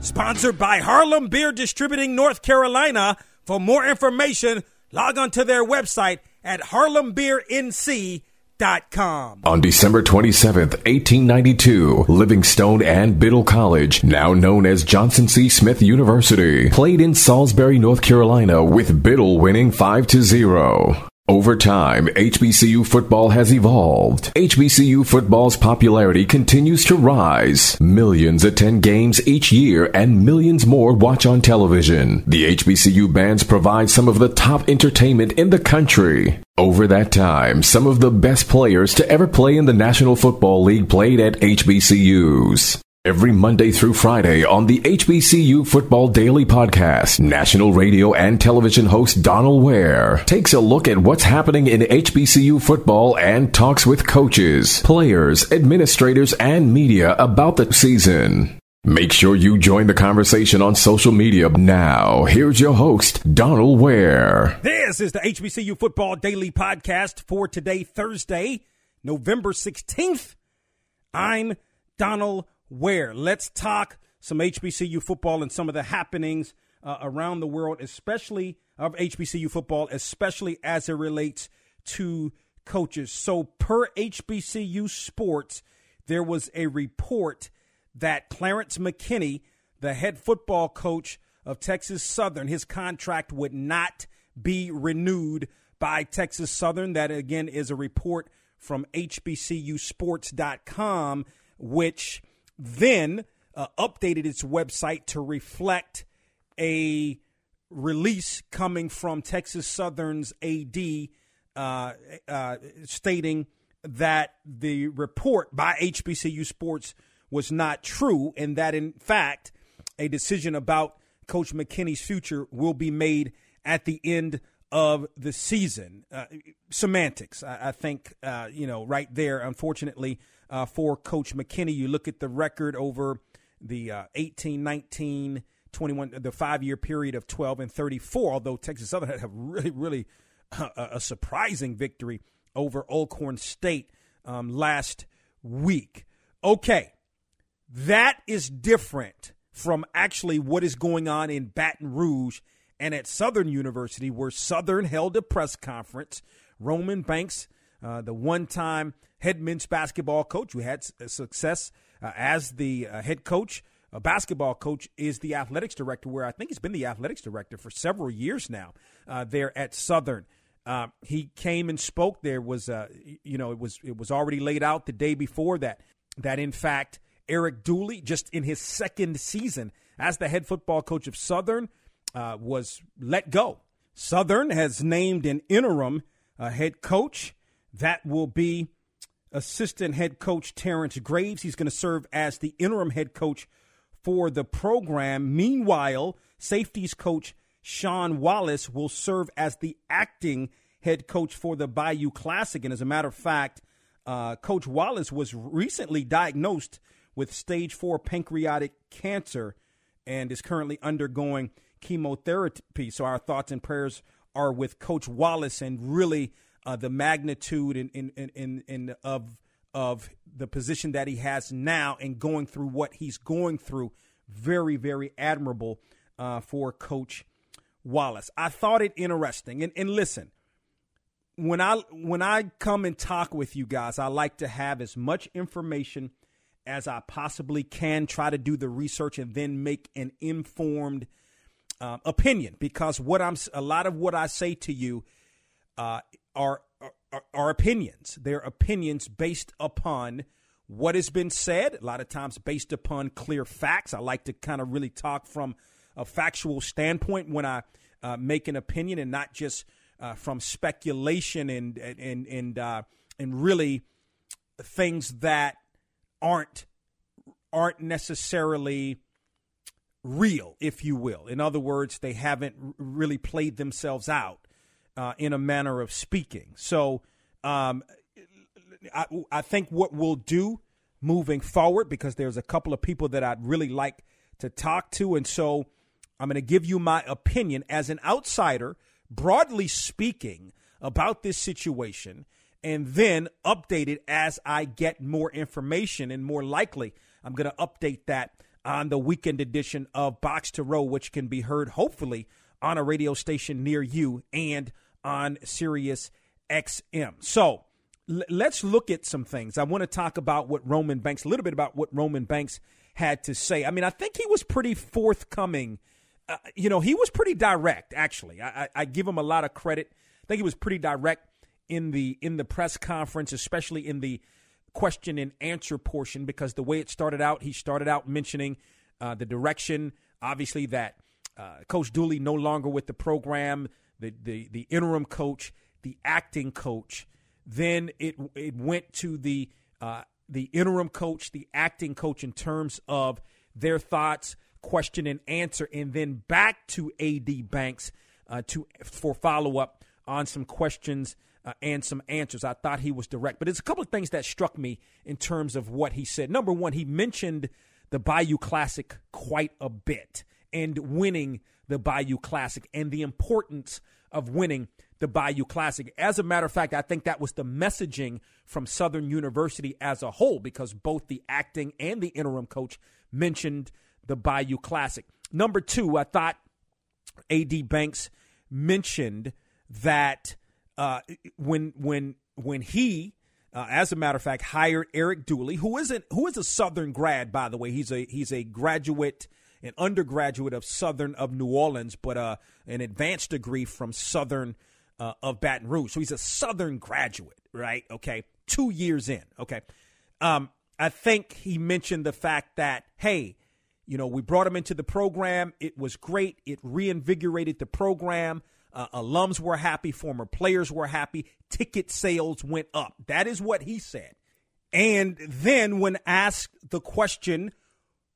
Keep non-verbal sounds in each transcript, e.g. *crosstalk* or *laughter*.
Sponsored by Harlem Beer Distributing North Carolina. For more information, log on to their website at harlembeernc.com. On December 27th, 1892, Livingstone and Biddle College, now known as Johnson C. Smith University, played in Salisbury, North Carolina with Biddle winning 5 to 0. Over time, HBCU football has evolved. HBCU football's popularity continues to rise. Millions attend games each year and millions more watch on television. The HBCU bands provide some of the top entertainment in the country. Over that time, some of the best players to ever play in the National Football League played at HBCUs. Every Monday through Friday on the HBCU Football Daily Podcast, national radio and television host Donal Ware takes a look at what's happening in HBCU football and talks with coaches, players, administrators, and media about the season. Make sure you join the conversation on social media now. Here's your host, Donal Ware. This is the HBCU Football Daily Podcast for today, Thursday, November 16th. I'm Donal Ware. Let's talk some HBCU football and some of the happenings uh, around the world, especially of HBCU football, especially as it relates to coaches. So, per HBCU Sports, there was a report that Clarence McKinney, the head football coach of Texas Southern, his contract would not be renewed by Texas Southern. That, again, is a report from HBCUSports.com, which then uh, updated its website to reflect a release coming from Texas Southern's AD uh, uh, stating that the report by HBCU Sports was not true and that, in fact, a decision about Coach McKinney's future will be made at the end of the season. Uh, semantics, I, I think, uh, you know, right there, unfortunately, uh, for Coach McKinney. You look at the record over the uh, 18, 19, 21, the five year period of 12 and 34, although Texas Southern had a really, really uh, a surprising victory over Alcorn State um, last week. Okay, that is different from actually what is going on in Baton Rouge and at Southern University, where Southern held a press conference. Roman Banks, uh, the one time head men's basketball coach who had uh, success uh, as the uh, head coach. A basketball coach is the athletics director, where I think he's been the athletics director for several years now. Uh, there at Southern, uh, he came and spoke. There was, uh, you know, it was it was already laid out the day before that that in fact Eric Dooley, just in his second season as the head football coach of Southern, was let go. Southern has named an interim head coach that will be assistant head coach Terrence Graves. He's going to serve as the interim head coach for the program. Meanwhile, safeties coach Sean Wallace will serve as the acting head coach for the Bayou Classic. And as a matter of fact, uh, Coach Wallace was recently diagnosed with stage four pancreatic cancer and is currently undergoing chemotherapy. So our thoughts and prayers are with Coach Wallace and really uh, the magnitude in, in, in, in, of of the position that he has now and going through what he's going through. Very, very admirable uh, for Coach Wallace. I thought it interesting. And, and listen, when I when I come and talk with you guys, I like to have as much information as I possibly can. Try to do the research and then make an informed uh, opinion because what I'm a lot of what I say to you uh, are, are, are opinions. They're opinions based upon what has been said, a lot of times based upon clear facts. I like to kind of really talk from a factual standpoint when I uh, make an opinion and not just uh, from speculation and and and uh, and really things that aren't aren't necessarily real, if you will. In other words, they haven't really played themselves out uh, in a manner of speaking. So um, I, I think what we'll do moving forward, because there's a couple of people that I'd really like to talk to. And so I'm going to give you my opinion as an outsider, broadly speaking, about this situation, and then update it as I get more information. And more likely, I'm going to update that on the weekend edition of Box to Row, which can be heard hopefully on a radio station near you and on Sirius XM. So l- let's look at some things. I want to talk about what Roman Banks, a little bit about what Roman Banks had to say. I mean, I think he was pretty forthcoming. Uh, you know, he was pretty direct. Actually, I, I, I give him a lot of credit. I think he was pretty direct in the in the press conference, especially in the question and answer portion, because the way it started out, he started out mentioning uh, the direction, obviously that uh, Coach Dooley no longer with the program, the the the interim coach, the acting coach. Then it it went to the uh, the interim coach, the acting coach, in terms of their thoughts, question and answer, and then back to AD Banks uh, to for follow up on some questions uh, and some answers. I thought he was direct, but there's a couple of things that struck me in terms of what he said. Number one, he mentioned the Bayou Classic quite a bit and winning the Bayou Classic and the importance of winning the Bayou Classic. As a matter of fact, I think that was the messaging from Southern University as a whole because both the acting and the interim coach mentioned the Bayou Classic. Number two, I thought AD Banks mentioned that uh, when when when he, uh, as a matter of fact, hired Eric Dooley, who isn't who is a Southern grad, by the way. He's a he's a graduate an undergraduate of Southern of New Orleans, but uh, an advanced degree from Southern uh, of Baton Rouge. So he's a Southern graduate, right? Okay, two years in. Okay, um, I think he mentioned the fact that hey, you know, we brought him into the program. It was great. It reinvigorated the program. Uh, alums were happy. Former players were happy. Ticket sales went up. That is what he said. And then, when asked the question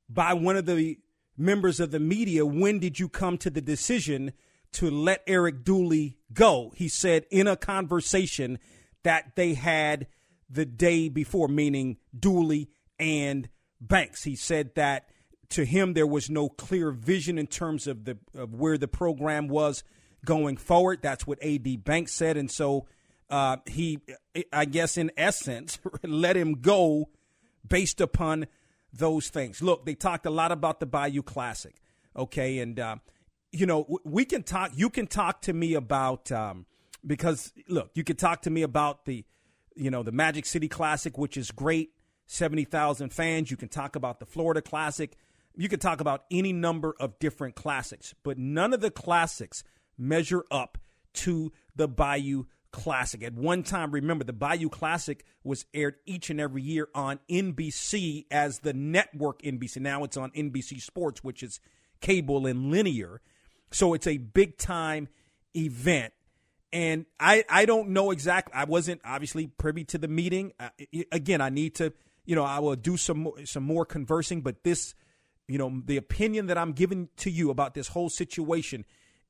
by one of the members of the media, when did you come to the decision to let Eric Dooley go? He said in a conversation that they had the day before, meaning Dooley and Banks. He said that to him there was no clear vision in terms of the of where the program was going forward. That's what AD Banks said, and so uh, he, I guess, in essence, *laughs* let him go based upon those things. Look, they talked a lot about the Bayou Classic, okay, and uh, you know we can talk. You can talk to me about um, because look, you can talk to me about the you know the Magic City Classic, which is great, seventy thousand fans. You can talk about the Florida Classic. You can talk about any number of different classics, but none of the classics measure up to the Bayou Classic. At one time, remember, the Bayou Classic was aired each and every year on NBC as the network NBC. Now it's on NBC Sports, which is cable and linear. So it's a big time event. And I, I don't know exactly. I wasn't obviously privy to the meeting. Uh, again, I need to, you know, I will do some some more conversing. But this, you know, the opinion that I'm giving to you about this whole situation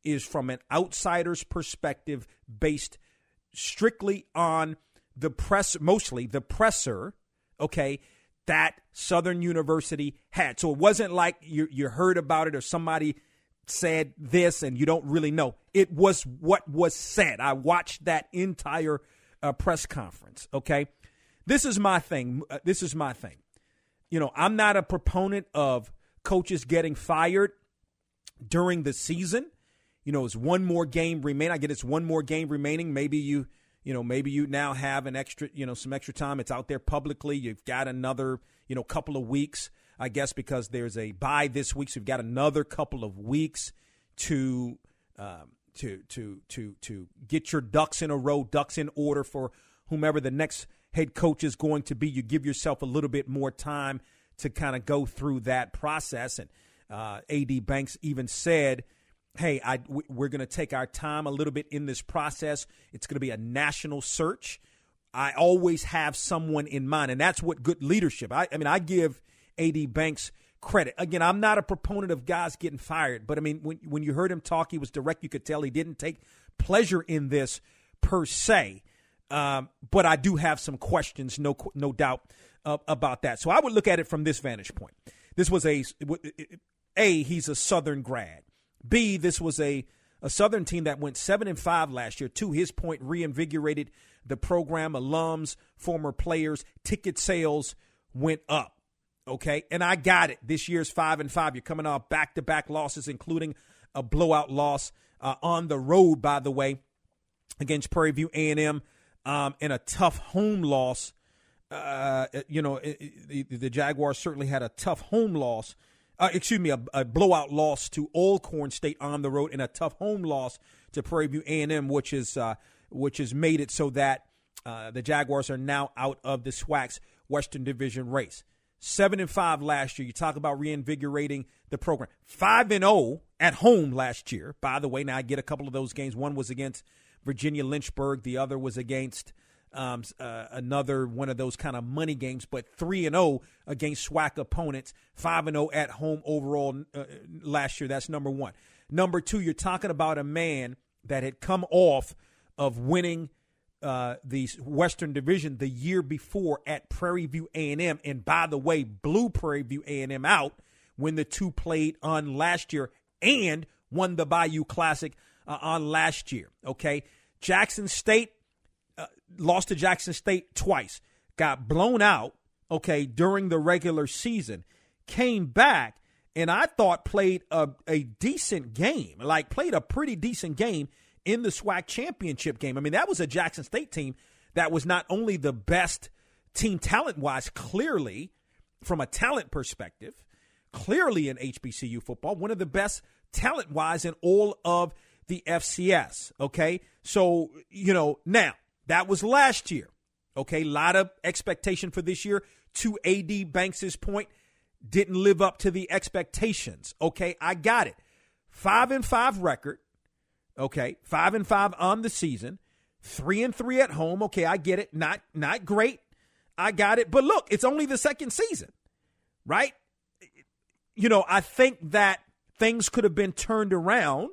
is from an outsider's perspective based strictly on the press, mostly the presser, okay, that Southern University had. So it wasn't like you, you heard about it or somebody said this and you don't really know. It was what was said. I watched that entire uh, press conference, okay? This is my thing. Uh, this is my thing. You know, I'm not a proponent of coaches getting fired during the season you know, it's one more game remain. I get it's one more game remaining. Maybe you, you know, maybe you now have an extra, you know, some extra time. It's out there publicly. You've got another, you know, couple of weeks, I guess, because there's a bye this week. So you've got another couple of weeks to, um, to, to, to, to get your ducks in a row, ducks in order for whomever the next head coach is going to be. You give yourself a little bit more time to kind of go through that process. And uh, AD Banks even said hey, I, we're going to take our time a little bit in this process. It's going to be a national search. I always have someone in mind, and that's what good leadership. I, I mean, I give AD Banks credit. Again, I'm not a proponent of guys getting fired, but I mean, when when you heard him talk, he was direct. You could tell he didn't take pleasure in this per se. Um, but I do have some questions, no no doubt uh, about that. So I would look at it from this vantage point. This was a a he's a Southern grad. B this was a a Southern team that went seven and five last year. To his point, reinvigorated the program. Alums, former players, ticket sales went up. Okay, and I got it. This year's five and five. You're coming off back to back losses, including a blowout loss uh, on the road, by the way, against Prairie View A and M, um, and a tough home loss. Uh, you know, the, the, Jaguars certainly had a tough home loss. Uh, excuse me, a, a, blowout loss to Alcorn State on the road, and a tough home loss to Prairie View A and M, which is uh, which has made it so that uh, the Jaguars are now out of the SWAC's Western Division race. Seven and five last year. You talk about reinvigorating the program. Five and zero oh at home last year. By the way, now I get a couple of those games. One was against Virginia Lynchburg. The other was against um, uh, another one of those kind of money games. But three and zero oh against SWAC opponents. Five and zero oh at home overall uh, last year. That's number one. Number two, you're talking about a man that had come off of winning uh, the Western Division the year before at Prairie View A&M, and by the way, blew Prairie View A&M out when the two played on last year, and won the Bayou Classic uh, on last year. Okay, Jackson State lost to Jackson State twice, got blown out. Okay, during the regular season, came back and I thought played a, a decent game, like played a pretty decent game in the SWAC championship game. I mean, that was a Jackson State team that was not only the best team talent wise, clearly from a talent perspective, clearly in HBCU football, one of the best talent wise in all of the FCS. Okay. So, you know, now that was last year. Okay. A lot of expectation for this year. To AD Banks's point, didn't live up to the expectations. Okay. I got it. Five and five record. Okay, five and five on the season, three and three at home. Okay, I get it. Not not great. I got it. But look, it's only the second season, right? You know, I think that things could have been turned around,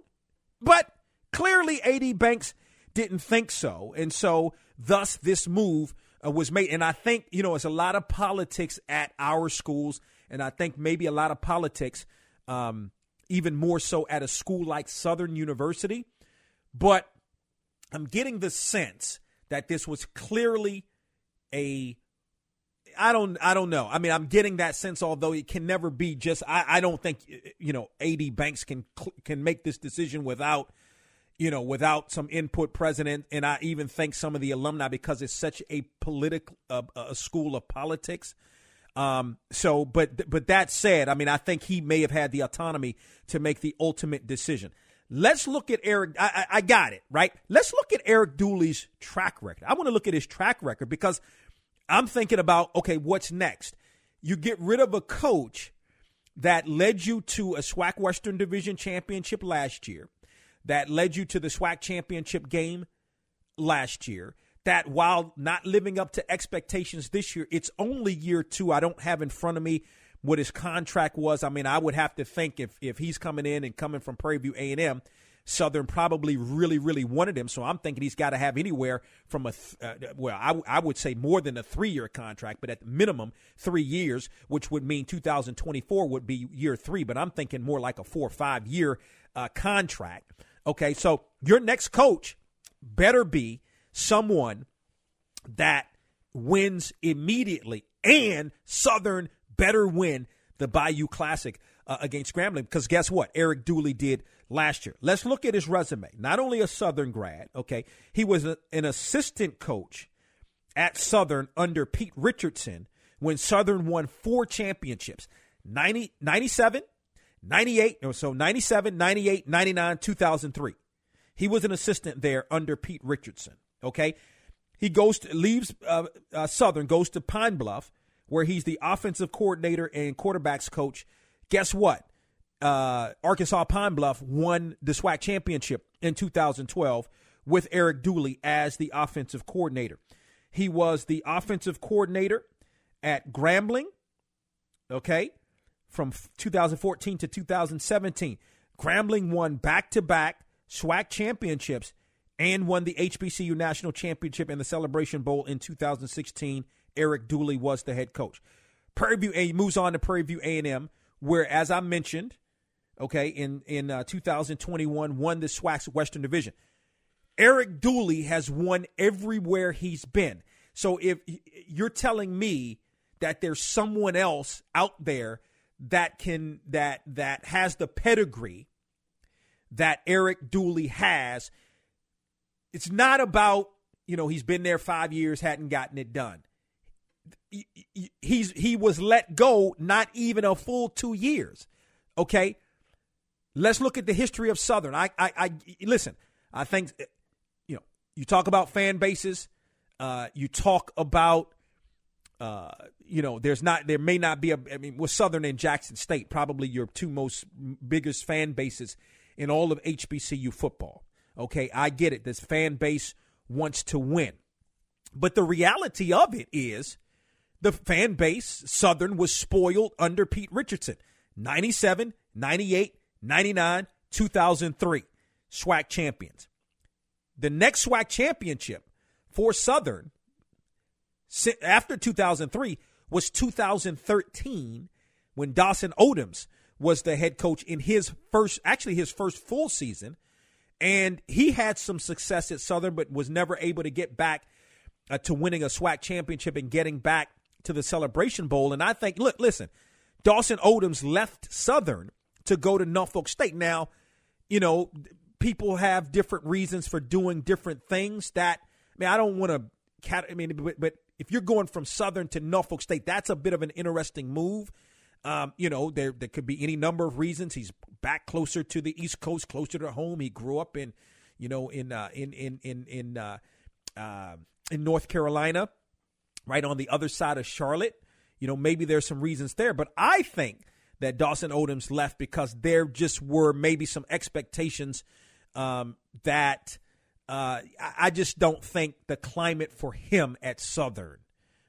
but clearly AD Banks didn't think so, and so thus this move uh, was made. And I think you know, it's a lot of politics at our schools, and I think maybe a lot of politics. Um, even more so at a school like Southern University. But I'm getting the sense that this was clearly a I don't I don't know. I mean, I'm getting that sense although it can never be just I, I don't think you know, AD Banks can can make this decision without you know, without some input president and I even thank some of the alumni because it's such a political uh, a school of politics um, so, but but that said, I mean, I think he may have had the autonomy to make the ultimate decision. Let's look at Eric. I, I, I got it right. Let's look at Eric Dooley's track record. I want to look at his track record because I'm thinking about okay, what's next? You get rid of a coach that led you to a SWAC Western Division championship last year, that led you to the SWAC championship game last year that while not living up to expectations this year, it's only year two. I don't have in front of me what his contract was. I mean, I would have to think if if he's coming in and coming from Prairie View A and M, Southern probably really really wanted him. So I'm thinking he's got to have anywhere from a th- uh, well, I, I would say more than a three year contract, but at the minimum three years, which would mean 2024 would be year three. But I'm thinking more like a four or five year uh, contract. Okay, so your next coach better be someone that wins immediately and Southern better win the Bayou Classic uh, against Grambling because guess what? Eric Dooley did last year. Let's look at his resume. Not only a Southern grad, okay, he was a, an assistant coach at Southern under Pete Richardson when Southern won four championships 90, 97, 98, so 97, 98, 99, 2003. He was an assistant there under Pete Richardson. Okay, he goes to, leaves uh, uh, Southern, goes to Pine Bluff, where he's the offensive coordinator and quarterbacks coach. Guess what? Uh, Arkansas Pine Bluff won the SWAC championship in 2012 with Eric Dooley as the offensive coordinator. He was the offensive coordinator at Grambling, okay, from 2014 to 2017. Grambling won back to back SWAC championships and won the HBCU National Championship in the Celebration Bowl in 2016. Eric Dooley was the head coach. Prairie View A moves on to Prairie View A&M, where, as I mentioned, okay, in in uh, 2021, won the SWAC's Western Division. Eric Dooley has won everywhere he's been. So if you're telling me that there's someone else out there that can that that has the pedigree that Eric Dooley has, it's not about you know he's been there five years, hadn't gotten it done. He's he was let go not even a full two years. Okay, let's look at the history of Southern. I I, I listen. I think you know you talk about fan bases. Uh, you talk about you know, there's not, there may not be a. I mean, with Southern and Jackson State, probably your two most biggest fan bases in all of HBCU football. Okay, I get it. This fan base wants to win, but the reality of it is, the fan base Southern was spoiled under Pete Richardson, 97, 98, 99, 2003, SWAC champions. The next SWAC championship for Southern after 2003 was 2013 when Dawson Odums was the head coach in his first, actually his first full season. And he had some success at Southern, but was never able to get back uh, to winning a SWAC championship and getting back to the Celebration Bowl. And I think, look, listen, Dawson Odums left Southern to go to Norfolk State. Now, you know, people have different reasons for doing different things. That I mean, I don't want to. I mean, but, but if you're going from Southern to Norfolk State, that's a bit of an interesting move. Um, you know, there there could be any number of reasons. He's back closer to the East Coast, closer to home. He grew up in, you know, in uh, in in in in uh, uh, in North Carolina, right on the other side of Charlotte. You know, maybe there's some reasons there, but I think that Dawson Odums left because there just were maybe some expectations um, that uh, I just don't think the climate for him at Southern.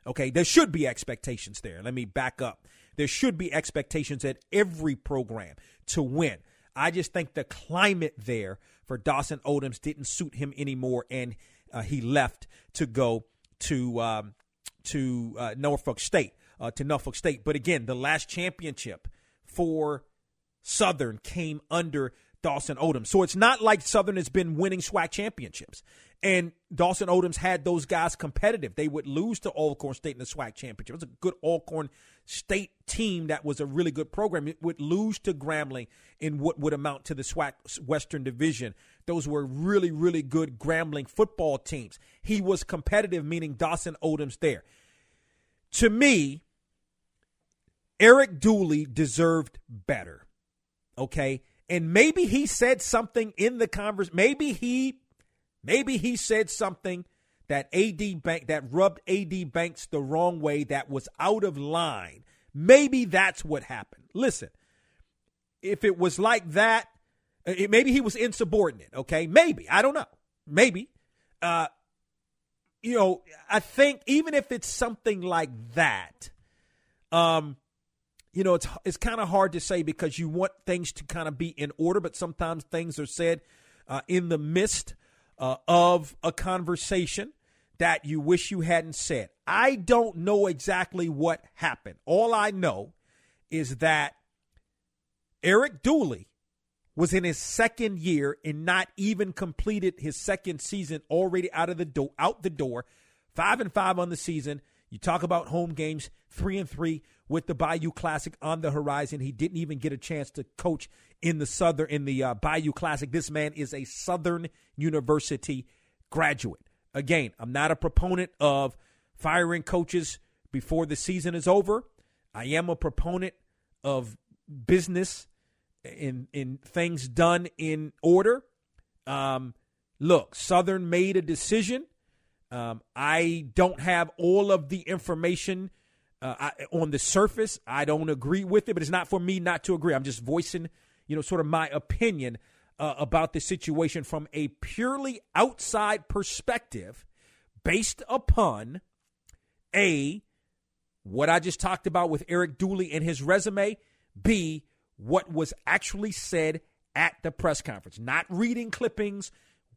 Okay, there should be expectations there. Let me back up. There should be expectations at every program to win. I just think the climate there for Dawson Odums didn't suit him anymore, and uh, he left to go to um, to uh, Norfolk State, uh, to Norfolk State. But again, the last championship for Southern came under Dawson Odums. So it's not like Southern has been winning SWAC championships. And Dawson Odums had those guys competitive. They would lose to Alcorn State in the SWAC championship. It was a good Alcorn State team that was a really good program. It would lose to Grambling in what would amount to the SWAC Western Division. Those were really, really good Grambling football teams. He was competitive, meaning Dawson Odums there. To me, Eric Dooley deserved better. Okay? And maybe he said something in the conversation. Maybe he, maybe he said something that AD Bank that rubbed AD Banks the wrong way, that was out of line. Maybe that's what happened. Listen, if it was like that, it, maybe he was insubordinate. Okay, maybe I don't know. Maybe, uh, you know, I think even if it's something like that, um, you know, it's it's kind of hard to say because you want things to kind of be in order, but sometimes things are said uh, in the midst uh, of a conversation that you wish you hadn't said. I don't know exactly what happened. All I know is that Eric Dooley was in his second year and not even completed his second season already out of the out the door. Five and five on the season. You talk about home games, three and three with the Bayou Classic on the horizon. He didn't even get a chance to coach in the Southern in the uh, Bayou Classic. This man is a Southern University graduate. Again, I'm not a proponent of firing coaches before the season is over. I am a proponent of business in in things done in order. Um, look, Southern made a decision. Um, I don't have all of the information uh, I, on the surface, I don't agree with it, but it's not for me not to agree. I'm just voicing, you know, sort of my opinion uh, about the situation from a purely outside perspective, based upon a what I just talked about with Eric Dooley and his resume. B what was actually said at the press conference, not reading clippings,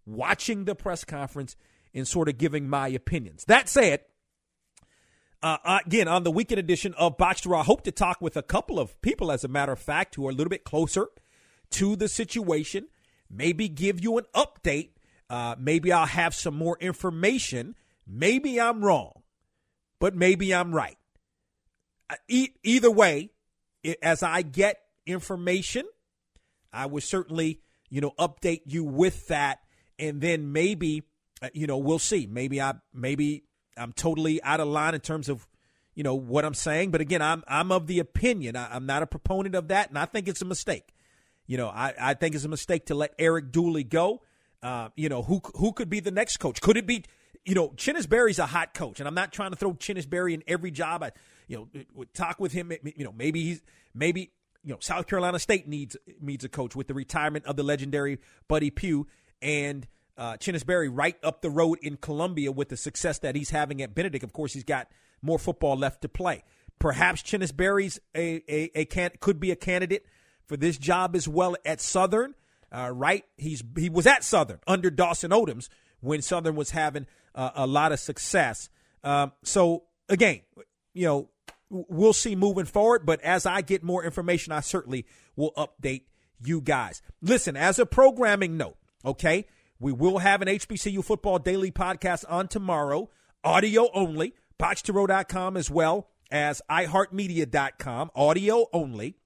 watching the press conference, and sort of giving my opinions. That said, uh, again, on the weekend edition of Box to Row, I hope to talk with a couple of people, as a matter of fact, who are a little bit closer to the situation. Maybe give you an update. Uh, maybe I'll have some more information. Maybe I'm wrong, but maybe I'm right. Uh, e- either way, it, as I get information, I will certainly, you know, update you with that, and then maybe, you know, we'll see. Maybe I, maybe I'm totally out of line in terms of, you know, what I'm saying. But again, I'm I'm of the opinion. I, am not a proponent of that, and I think it's a mistake. You know, I, I think it's a mistake to let Eric Dooley go. Uh, you know, who who could be the next coach? Could it be, you know, Chennis Berry's a hot coach, and I'm not trying to throw Chennis Berry in every job. I, you know, talk with him. You know, maybe he's maybe you know South Carolina State needs needs a coach with the retirement of the legendary Buddy Pough and uh, Berry right up the road in Columbia with the success that he's having at Benedict. Of course, he's got more football left to play. Perhaps Chennis Berry's a, a, a can, could be a candidate for this job as well at Southern. Uh, right, he's he was at Southern under Dawson Odums when Southern was having uh, a lot of success. Um, so again, you know, we'll see moving forward. But as I get more information, I certainly will update you guys. Listen, as a programming note, okay, we will have an HBCU Football Daily podcast on tomorrow, audio only, box2row.com as well as iHeartMedia.com, audio only.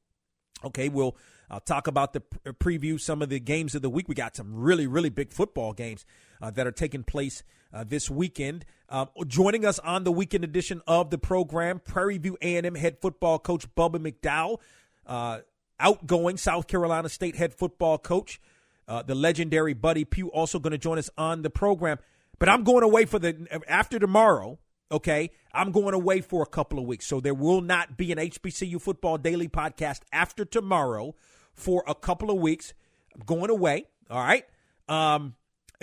Okay, we'll I'll talk about the preview some of the games of the week. We got some really, really big football games uh, that are taking place uh, this weekend. Um, joining us on the weekend edition of the program, Prairie View A&M head football coach Bubba McDowell, uh, outgoing South Carolina State head football coach, uh, the legendary Buddy Pough, also going to join us on the program. But I'm going away for the after tomorrow. Okay, I'm going away for a couple of weeks, so there will not be an HBCU football daily podcast after tomorrow for a couple of weeks. I'm going away. All right. Um,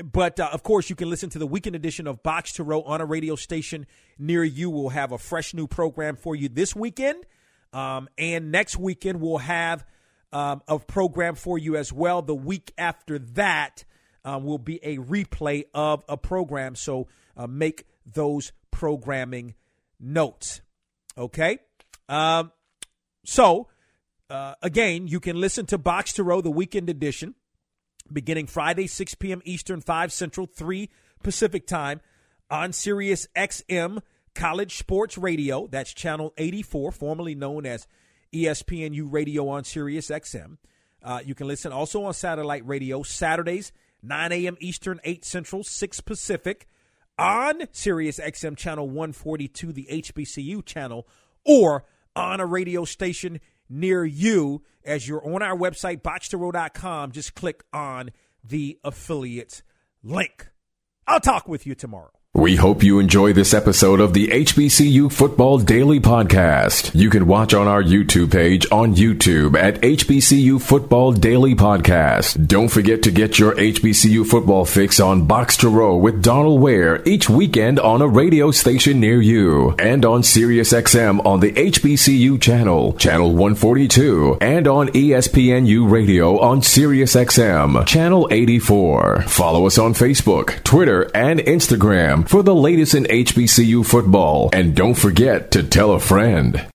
but uh, of course, you can listen to the weekend edition of Box to Row on a radio station near you. We'll have a fresh new program for you this weekend. Um, and next weekend, we'll have um, a program for you as well. The week after that um, will be a replay of a program. So uh, make those programming notes. Okay. Um, so uh, again, you can listen to Box to Row, the weekend edition, beginning Friday, 6 p.m. Eastern, 5 Central, 3 Pacific time on Sirius XM College Sports Radio. That's channel 84, formerly known as ESPNU Radio on Sirius XM. Uh, you can listen also on satellite radio Saturdays, 9 a.m. Eastern, 8 Central, 6 Pacific on Sirius XM channel 142, the HBCU channel, or on a radio station near you as you're on our website, box2row.com. Just click on the affiliates link. I'll talk with you tomorrow. We hope you enjoy this episode of the HBCU Football Daily Podcast. You can watch on our YouTube page on YouTube at HBCU Football Daily Podcast. Don't forget to get your HBCU football fix on Box to Row with Donal Ware each weekend on a radio station near you and on SiriusXM on the HBCU channel, channel 142, and on ESPNU Radio on SiriusXM, channel 84. Follow us on Facebook, Twitter, and Instagram for the latest in HBCU football. And don't forget to tell a friend.